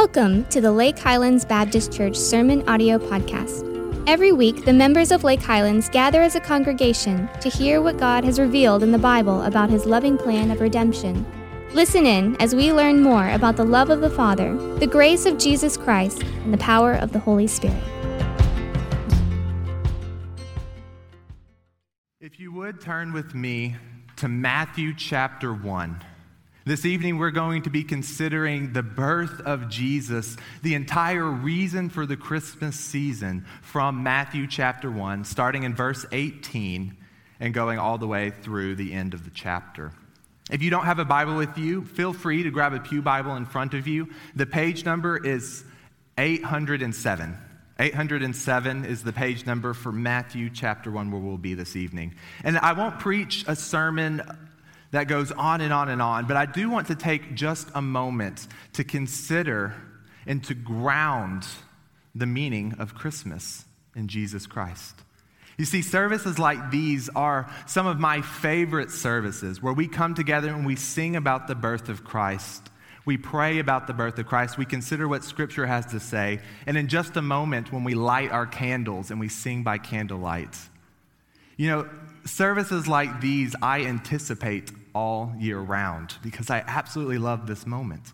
Welcome to the Lake Highlands Baptist Church Sermon Audio Podcast. Every week, the members of Lake Highlands gather as a congregation to hear what God has revealed in the Bible about his loving plan of redemption. Listen in as we learn more about the love of the Father, the grace of Jesus Christ, and the power of the Holy Spirit. If you would turn with me to Matthew chapter 1. This evening, we're going to be considering the birth of Jesus, the entire reason for the Christmas season from Matthew chapter 1, starting in verse 18 and going all the way through the end of the chapter. If you don't have a Bible with you, feel free to grab a Pew Bible in front of you. The page number is 807. 807 is the page number for Matthew chapter 1, where we'll be this evening. And I won't preach a sermon that goes on and on and on, but I do want to take just a moment to consider and to ground the meaning of Christmas in Jesus Christ. You see, services like these are some of my favorite services where we come together and we sing about the birth of Christ. We pray about the birth of Christ. We consider what Scripture has to say. And in just a moment, when we light our candles and we sing by candlelight, you know, services like these I anticipate all year round because I absolutely love this moment,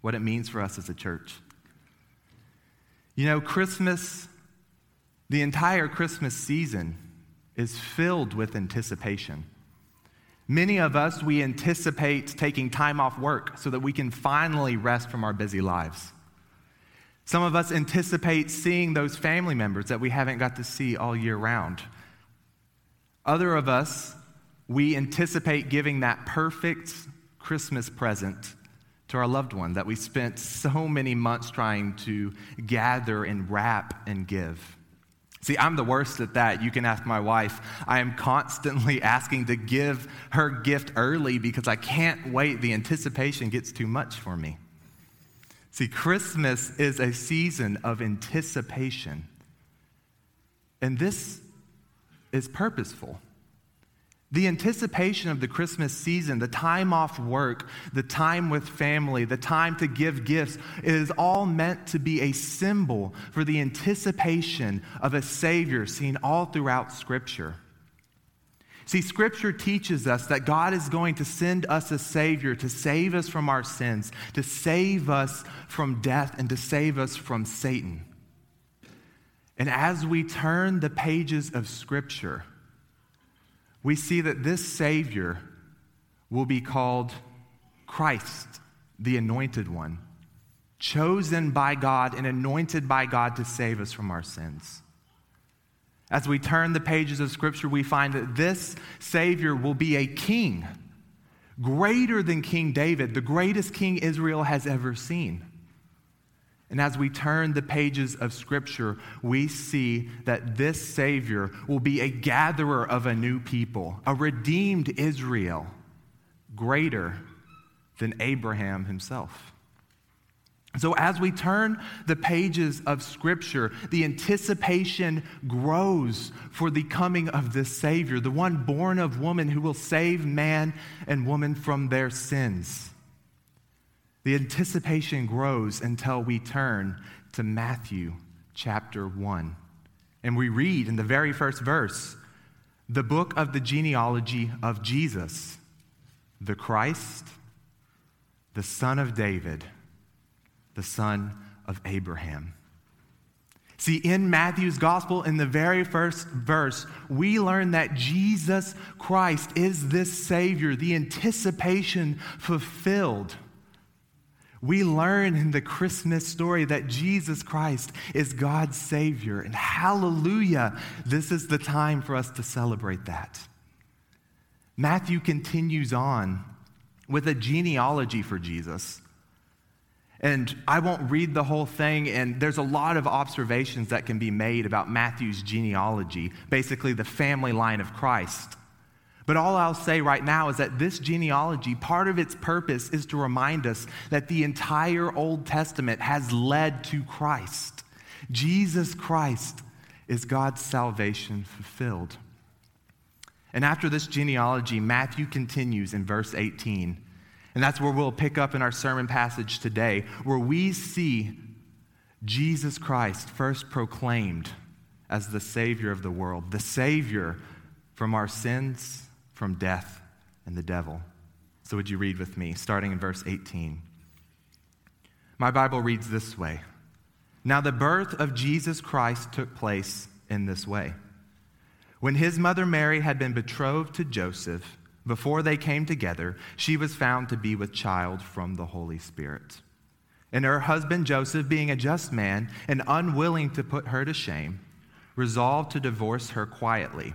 what it means for us as a church. You know, Christmas, the entire Christmas season is filled with anticipation. Many of us, we anticipate taking time off work so that we can finally rest from our busy lives. Some of us anticipate seeing those family members that we haven't got to see all year round. Other of us, we anticipate giving that perfect Christmas present to our loved one that we spent so many months trying to gather and wrap and give. See, I'm the worst at that. You can ask my wife. I am constantly asking to give her gift early because I can't wait. The anticipation gets too much for me. See, Christmas is a season of anticipation. And this is purposeful. The anticipation of the Christmas season, the time off work, the time with family, the time to give gifts, is all meant to be a symbol for the anticipation of a Savior seen all throughout Scripture. See, Scripture teaches us that God is going to send us a Savior to save us from our sins, to save us from death, and to save us from Satan. And as we turn the pages of Scripture, we see that this Savior will be called Christ, the anointed one, chosen by God and anointed by God to save us from our sins. As we turn the pages of Scripture, we find that this Savior will be a king, greater than King David, the greatest king Israel has ever seen. And as we turn the pages of Scripture, we see that this Savior will be a gatherer of a new people, a redeemed Israel, greater than Abraham himself. So, as we turn the pages of Scripture, the anticipation grows for the coming of this Savior, the one born of woman who will save man and woman from their sins. The anticipation grows until we turn to Matthew chapter 1. And we read in the very first verse the book of the genealogy of Jesus, the Christ, the son of David, the son of Abraham. See, in Matthew's gospel, in the very first verse, we learn that Jesus Christ is this Savior, the anticipation fulfilled. We learn in the Christmas story that Jesus Christ is God's Savior. And hallelujah, this is the time for us to celebrate that. Matthew continues on with a genealogy for Jesus. And I won't read the whole thing, and there's a lot of observations that can be made about Matthew's genealogy, basically the family line of Christ. But all I'll say right now is that this genealogy, part of its purpose is to remind us that the entire Old Testament has led to Christ. Jesus Christ is God's salvation fulfilled. And after this genealogy, Matthew continues in verse 18 And that's where we'll pick up in our sermon passage today, where we see Jesus Christ first proclaimed as the Savior of the world, the Savior from our sins, from death, and the devil. So, would you read with me, starting in verse 18? My Bible reads this way Now, the birth of Jesus Christ took place in this way. When his mother Mary had been betrothed to Joseph, before they came together, she was found to be with child from the Holy Spirit. And her husband Joseph, being a just man and unwilling to put her to shame, resolved to divorce her quietly.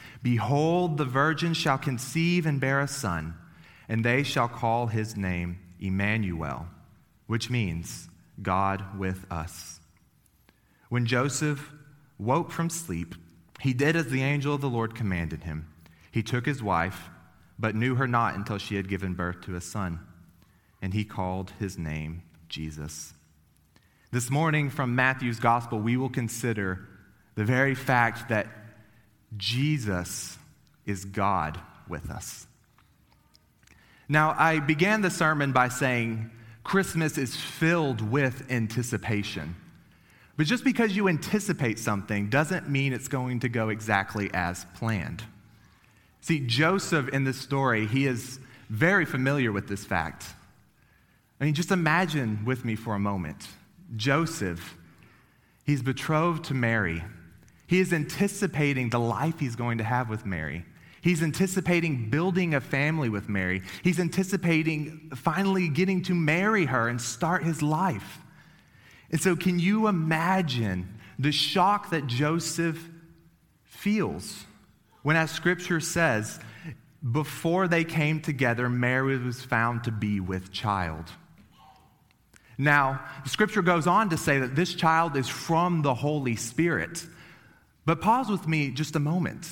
Behold, the virgin shall conceive and bear a son, and they shall call his name Emmanuel, which means God with us. When Joseph woke from sleep, he did as the angel of the Lord commanded him. He took his wife, but knew her not until she had given birth to a son, and he called his name Jesus. This morning from Matthew's gospel, we will consider the very fact that Jesus is God with us. Now, I began the sermon by saying Christmas is filled with anticipation. But just because you anticipate something doesn't mean it's going to go exactly as planned. See, Joseph in this story, he is very familiar with this fact. I mean, just imagine with me for a moment Joseph, he's betrothed to Mary. He is anticipating the life he's going to have with Mary. He's anticipating building a family with Mary. He's anticipating finally getting to marry her and start his life. And so, can you imagine the shock that Joseph feels when, as scripture says, before they came together, Mary was found to be with child? Now, scripture goes on to say that this child is from the Holy Spirit. But pause with me just a moment.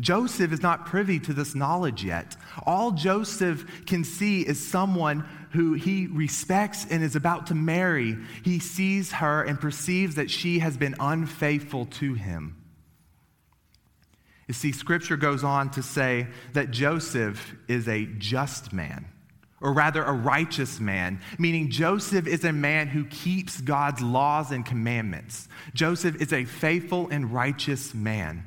Joseph is not privy to this knowledge yet. All Joseph can see is someone who he respects and is about to marry. He sees her and perceives that she has been unfaithful to him. You see, scripture goes on to say that Joseph is a just man or rather a righteous man, meaning Joseph is a man who keeps God's laws and commandments. Joseph is a faithful and righteous man.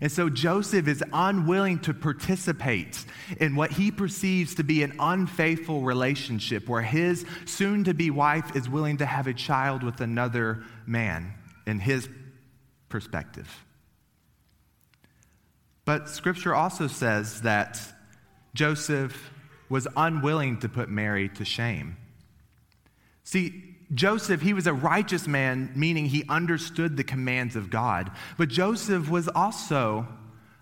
And so Joseph is unwilling to participate in what he perceives to be an unfaithful relationship where his soon to be wife is willing to have a child with another man in his perspective. But scripture also says that Joseph was unwilling to put Mary to shame. See, Joseph, he was a righteous man, meaning he understood the commands of God. But Joseph was also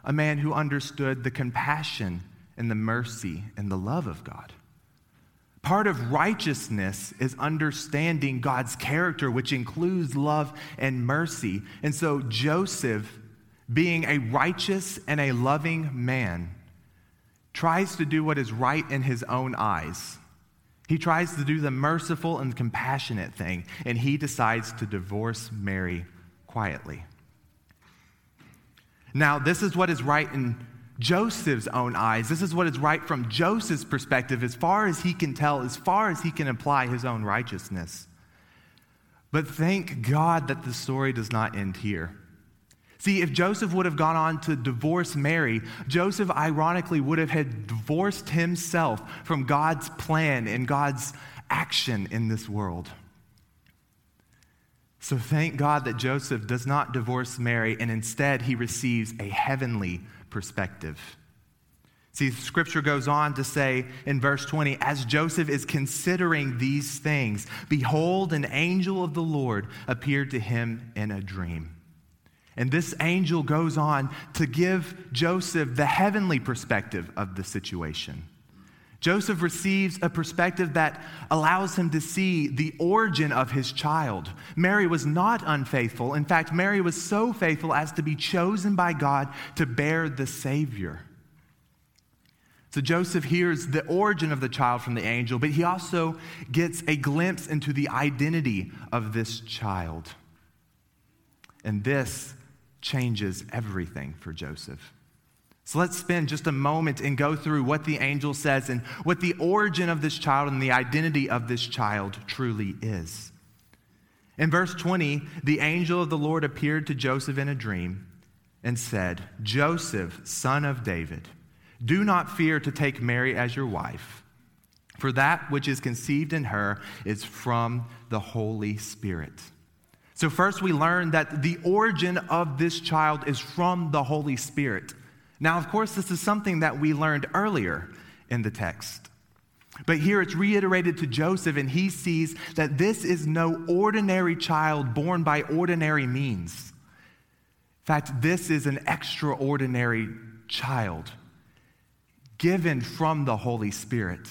a man who understood the compassion and the mercy and the love of God. Part of righteousness is understanding God's character, which includes love and mercy. And so, Joseph, being a righteous and a loving man, tries to do what is right in his own eyes. He tries to do the merciful and compassionate thing, and he decides to divorce Mary quietly. Now, this is what is right in Joseph's own eyes. This is what is right from Joseph's perspective, as far as he can tell, as far as he can apply his own righteousness. But thank God that the story does not end here. See, if Joseph would have gone on to divorce Mary, Joseph ironically would have had divorced himself from God's plan and God's action in this world. So thank God that Joseph does not divorce Mary and instead he receives a heavenly perspective. See, scripture goes on to say in verse 20, as Joseph is considering these things, behold, an angel of the Lord appeared to him in a dream. And this angel goes on to give Joseph the heavenly perspective of the situation. Joseph receives a perspective that allows him to see the origin of his child. Mary was not unfaithful. In fact, Mary was so faithful as to be chosen by God to bear the Savior. So Joseph hears the origin of the child from the angel, but he also gets a glimpse into the identity of this child. And this changes everything for Joseph. So let's spend just a moment and go through what the angel says and what the origin of this child and the identity of this child truly is. In verse 20, the angel of the Lord appeared to Joseph in a dream and said, Joseph, son of David, do not fear to take Mary as your wife, for that which is conceived in her is from the Holy Spirit. So, first, we learn that the origin of this child is from the Holy Spirit. Now, of course, this is something that we learned earlier in the text. But here it's reiterated to Joseph, and he sees that this is no ordinary child born by ordinary means. In fact, this is an extraordinary child given from the Holy Spirit.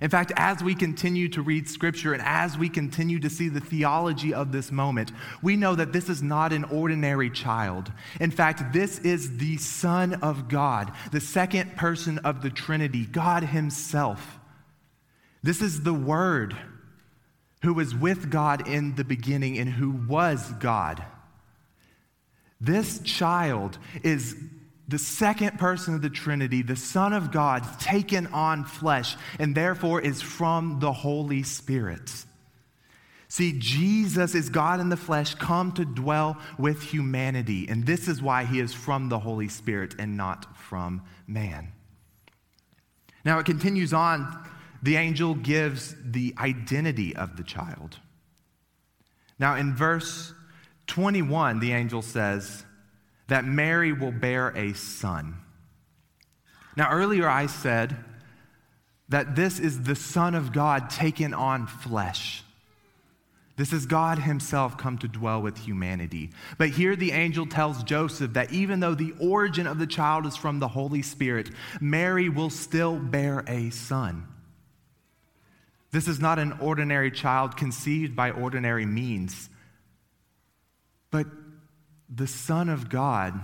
In fact, as we continue to read scripture and as we continue to see the theology of this moment, we know that this is not an ordinary child. In fact, this is the Son of God, the second person of the Trinity, God Himself. This is the Word who was with God in the beginning and who was God. This child is the second person of the Trinity, the Son of God, taken on flesh, and therefore is from the Holy Spirit. See, Jesus is God in the flesh, come to dwell with humanity, and this is why he is from the Holy Spirit and not from man. Now it continues on, the angel gives the identity of the child. Now in verse 21, the angel says, that Mary will bear a son. Now, earlier I said that this is the Son of God taken on flesh. This is God Himself come to dwell with humanity. But here the angel tells Joseph that even though the origin of the child is from the Holy Spirit, Mary will still bear a son. This is not an ordinary child conceived by ordinary means, but the Son of God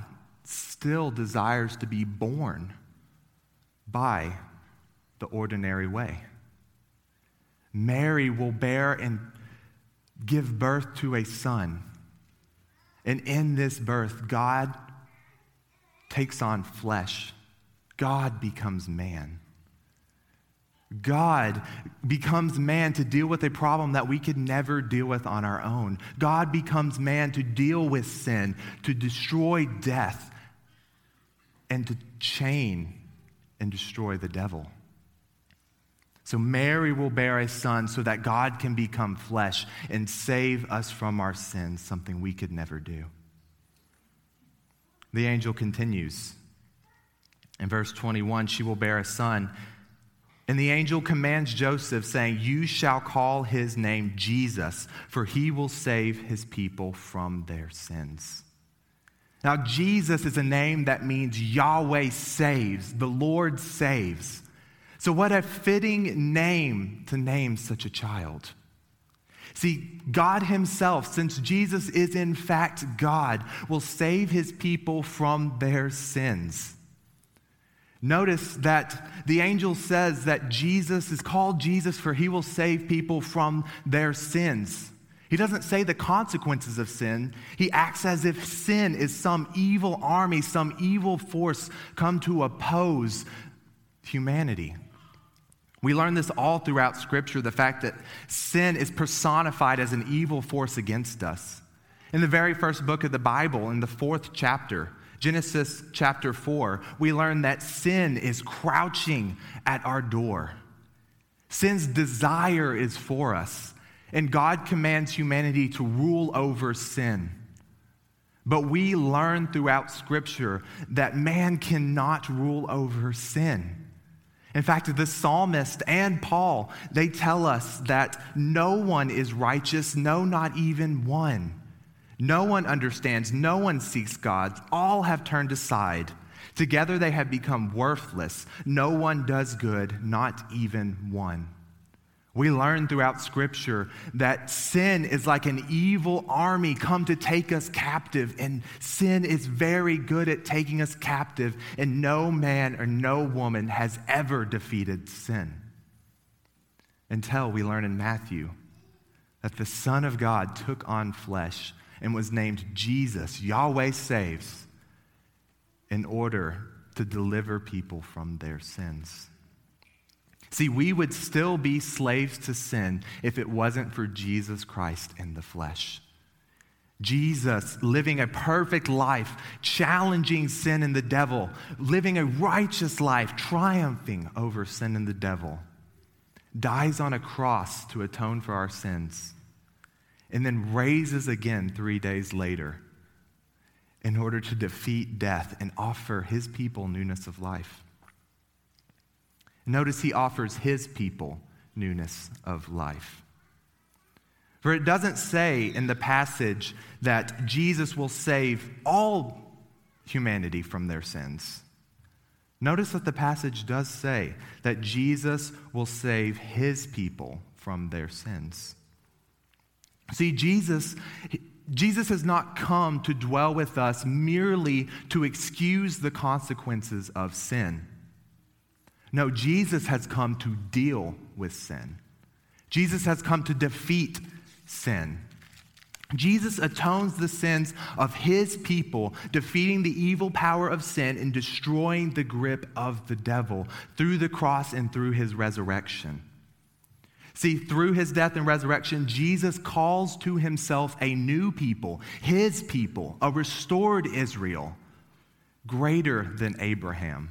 still desires to be born by the ordinary way. Mary will bear and give birth to a son. And in this birth, God takes on flesh. God becomes man. God becomes man to deal with a problem that we could never deal with on our own. God becomes man to deal with sin, to destroy death, and to chain and destroy the devil. So Mary will bear a son so that God can become flesh and save us from our sins, something we could never do. The angel continues. In verse 21, she will bear a son and the angel commands Joseph, saying, You shall call his name Jesus, for he will save his people from their sins. Now, Jesus is a name that means Yahweh saves, the Lord saves. So, what a fitting name to name such a child. See, God Himself, since Jesus is in fact God, will save His people from their sins. Notice that the angel says that Jesus is called Jesus for he will save people from their sins. He doesn't say the consequences of sin. He acts as if sin is some evil army, some evil force come to oppose humanity. We learn this all throughout Scripture the fact that sin is personified as an evil force against us. In the very first book of the Bible, in the fourth chapter, Genesis chapter 4, we learn that sin is crouching at our door. Sin's desire is for us, and God commands humanity to rule over sin. But we learn throughout Scripture that man cannot rule over sin. In fact, the psalmist and Paul, they tell us that no one is righteous, no, not even one. No one understands, no one seeks God. All have turned aside. Together they have become worthless. No one does good, not even one. We learn throughout Scripture that sin is like an evil army come to take us captive, and sin is very good at taking us captive, and no man or no woman has ever defeated sin. Until we learn in Matthew that the Son of God took on flesh and was named Jesus, Yahweh saves, in order to deliver people from their sins. See, we would still be slaves to sin if it wasn't for Jesus Christ in the flesh. Jesus living a perfect life, challenging sin and the devil, living a righteous life, triumphing over sin and the devil, dies on a cross to atone for our sins, and then raises again three days later in order to defeat death and offer his people newness of life. Notice he offers his people newness of life. For it doesn't say in the passage that Jesus will save all humanity from their sins. Notice that the passage does say that Jesus will save his people from their sins. See, Jesus, Jesus has not come to dwell with us merely to excuse the consequences of sin. No, Jesus has come to deal with sin. Jesus has come to defeat sin. Jesus atones the sins of his people, defeating the evil power of sin and destroying the grip of the devil through the cross and through his resurrection. See, through his death and resurrection, Jesus calls to himself a new people, his people, a restored Israel, greater than Abraham.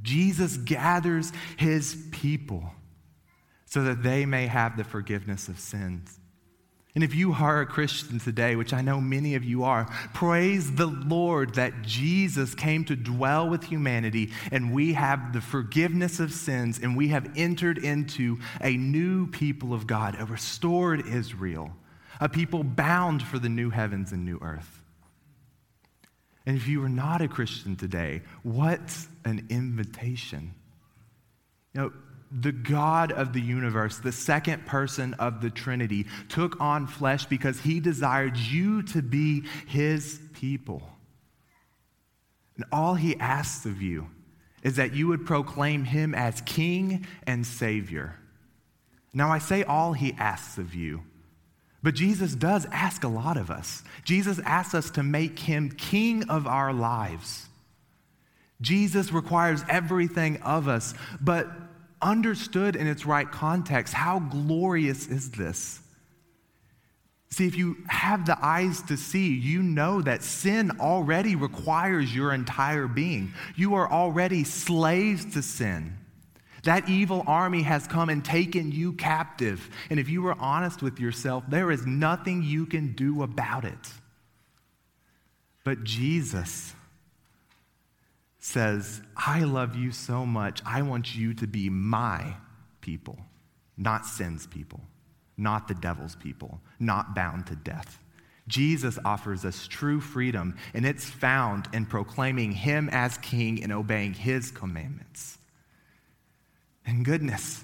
Jesus gathers his people so that they may have the forgiveness of sins. And if you are a Christian today, which I know many of you are, praise the Lord that Jesus came to dwell with humanity and we have the forgiveness of sins and we have entered into a new people of God, a restored Israel, a people bound for the new heavens and new earth. And if you are not a Christian today, what an invitation. You know, the God of the universe, the second person of the Trinity, took on flesh because he desired you to be his people. And all he asks of you is that you would proclaim him as King and Savior. Now, I say all he asks of you but Jesus does ask a lot of us. Jesus asks us to make him king of our lives. Jesus requires everything of us, but understood in its right context, how glorious is this? See, if you have the eyes to see, you know that sin already requires your entire being. You are already slaves to sin. That evil army has come and taken you captive. And if you were honest with yourself, there is nothing you can do about it. But Jesus says, I love you so much, I want you to be my people, not sin's people, not the devil's people, not bound to death. Jesus offers us true freedom, and it's found in proclaiming him as king and obeying his commandments. And goodness,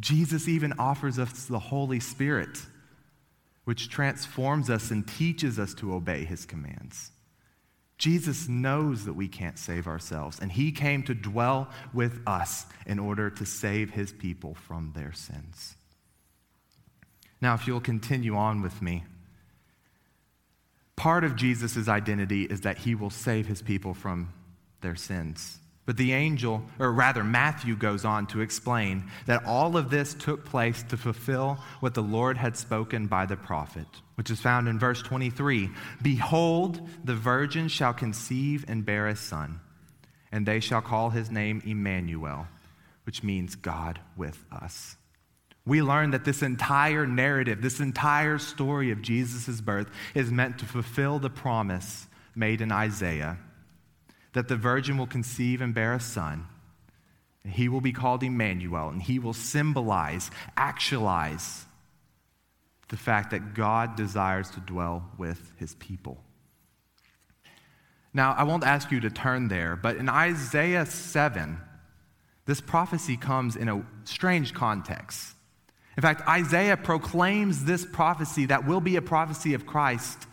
Jesus even offers us the Holy Spirit, which transforms us and teaches us to obey his commands. Jesus knows that we can't save ourselves, and he came to dwell with us in order to save his people from their sins. Now, if you'll continue on with me, part of Jesus' identity is that he will save his people from their sins. But the angel, or rather, Matthew goes on to explain that all of this took place to fulfill what the Lord had spoken by the prophet, which is found in verse 23 Behold, the virgin shall conceive and bear a son, and they shall call his name Emmanuel, which means God with us. We learn that this entire narrative, this entire story of Jesus' birth, is meant to fulfill the promise made in Isaiah that the virgin will conceive and bear a son. And he will be called Emmanuel, and he will symbolize, actualize the fact that God desires to dwell with his people. Now, I won't ask you to turn there, but in Isaiah 7, this prophecy comes in a strange context. In fact, Isaiah proclaims this prophecy that will be a prophecy of Christ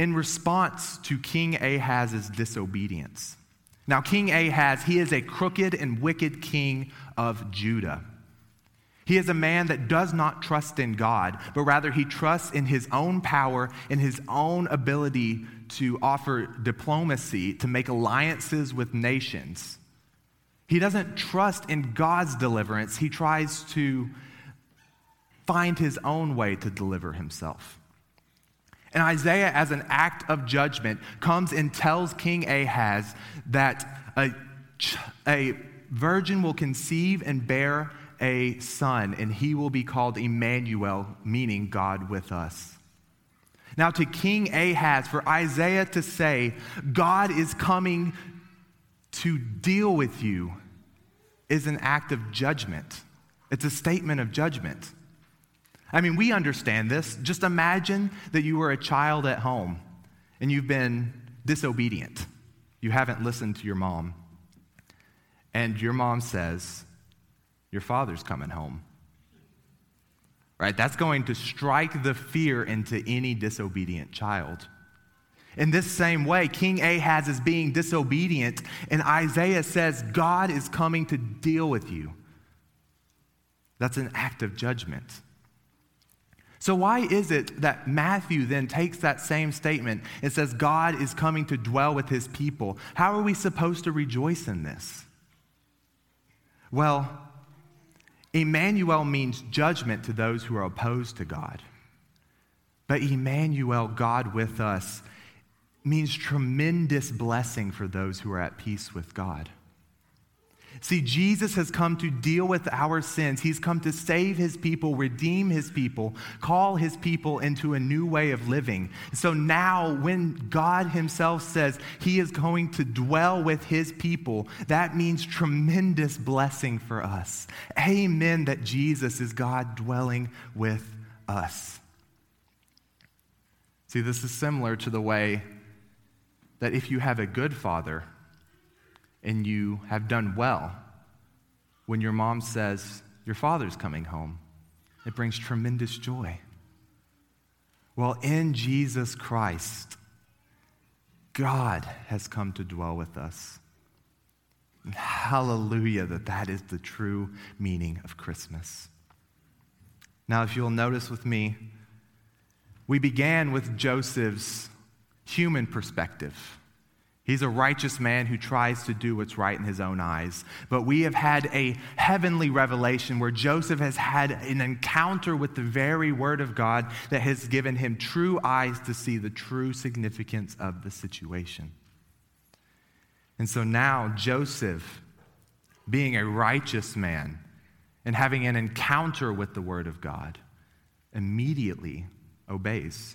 in response to King Ahaz's disobedience. Now, King Ahaz, he is a crooked and wicked king of Judah. He is a man that does not trust in God, but rather he trusts in his own power in his own ability to offer diplomacy, to make alliances with nations. He doesn't trust in God's deliverance. He tries to find his own way to deliver himself. And Isaiah, as an act of judgment, comes and tells King Ahaz that a, a virgin will conceive and bear a son, and he will be called Emmanuel, meaning God with us. Now, to King Ahaz, for Isaiah to say, God is coming to deal with you, is an act of judgment. It's a statement of judgment. I mean, we understand this. Just imagine that you were a child at home and you've been disobedient. You haven't listened to your mom. And your mom says, Your father's coming home. Right? That's going to strike the fear into any disobedient child. In this same way, King Ahaz is being disobedient, and Isaiah says, God is coming to deal with you. That's an act of judgment. So, why is it that Matthew then takes that same statement and says, God is coming to dwell with his people? How are we supposed to rejoice in this? Well, Emmanuel means judgment to those who are opposed to God. But Emmanuel, God with us, means tremendous blessing for those who are at peace with God. See, Jesus has come to deal with our sins. He's come to save his people, redeem his people, call his people into a new way of living. So now, when God himself says he is going to dwell with his people, that means tremendous blessing for us. Amen, that Jesus is God dwelling with us. See, this is similar to the way that if you have a good father, and you have done well when your mom says, Your father's coming home. It brings tremendous joy. Well, in Jesus Christ, God has come to dwell with us. hallelujah, that that is the true meaning of Christmas. Now, if you'll notice with me, we began with Joseph's human perspective. He's a righteous man who tries to do what's right in his own eyes. But we have had a heavenly revelation where Joseph has had an encounter with the very word of God that has given him true eyes to see the true significance of the situation. And so now, Joseph, being a righteous man and having an encounter with the word of God, immediately obeys.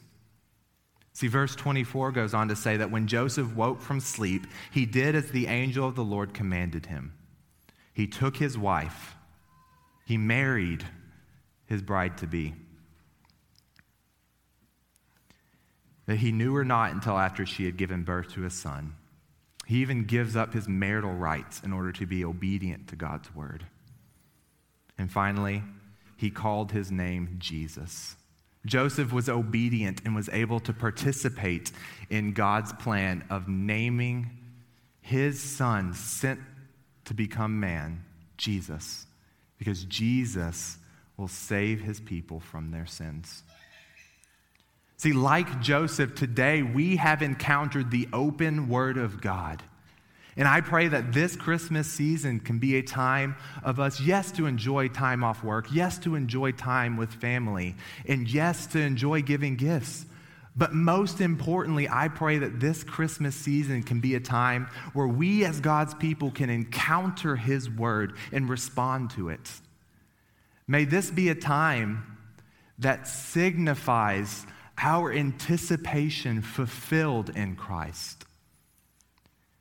See, verse 24 goes on to say that when Joseph woke from sleep, he did as the angel of the Lord commanded him. He took his wife, he married his bride to be. That he knew her not until after she had given birth to a son. He even gives up his marital rights in order to be obedient to God's word. And finally, he called his name Jesus. Joseph was obedient and was able to participate in God's plan of naming his son sent to become man, Jesus, because Jesus will save his people from their sins. See, like Joseph, today we have encountered the open word of God. And I pray that this Christmas season can be a time of us, yes, to enjoy time off work, yes, to enjoy time with family, and yes, to enjoy giving gifts. But most importantly, I pray that this Christmas season can be a time where we as God's people can encounter His word and respond to it. May this be a time that signifies our anticipation fulfilled in Christ.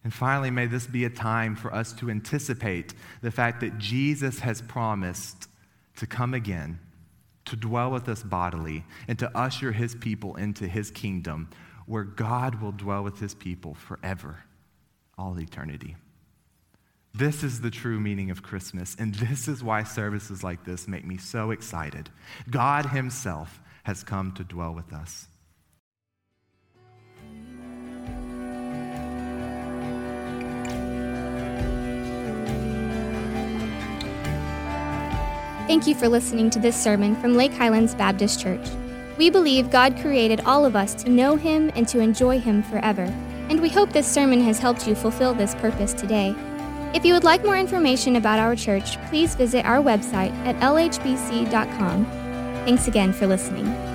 And finally, may this be a time for us to anticipate the fact that Jesus has promised to come again, to dwell with us bodily, and to usher his people into his kingdom, where God will dwell with his people forever, all eternity. This is the true meaning of Christmas, and this is why services like this make me so excited. God Himself has come to dwell with us. Thank you for listening to this sermon from Lake Highlands Baptist Church. We believe God created all of us to know Him and to enjoy Him forever, and we hope this sermon has helped you fulfill this purpose today. If you would like more information about our church, please visit our website at lhbc.com. Thanks again for listening.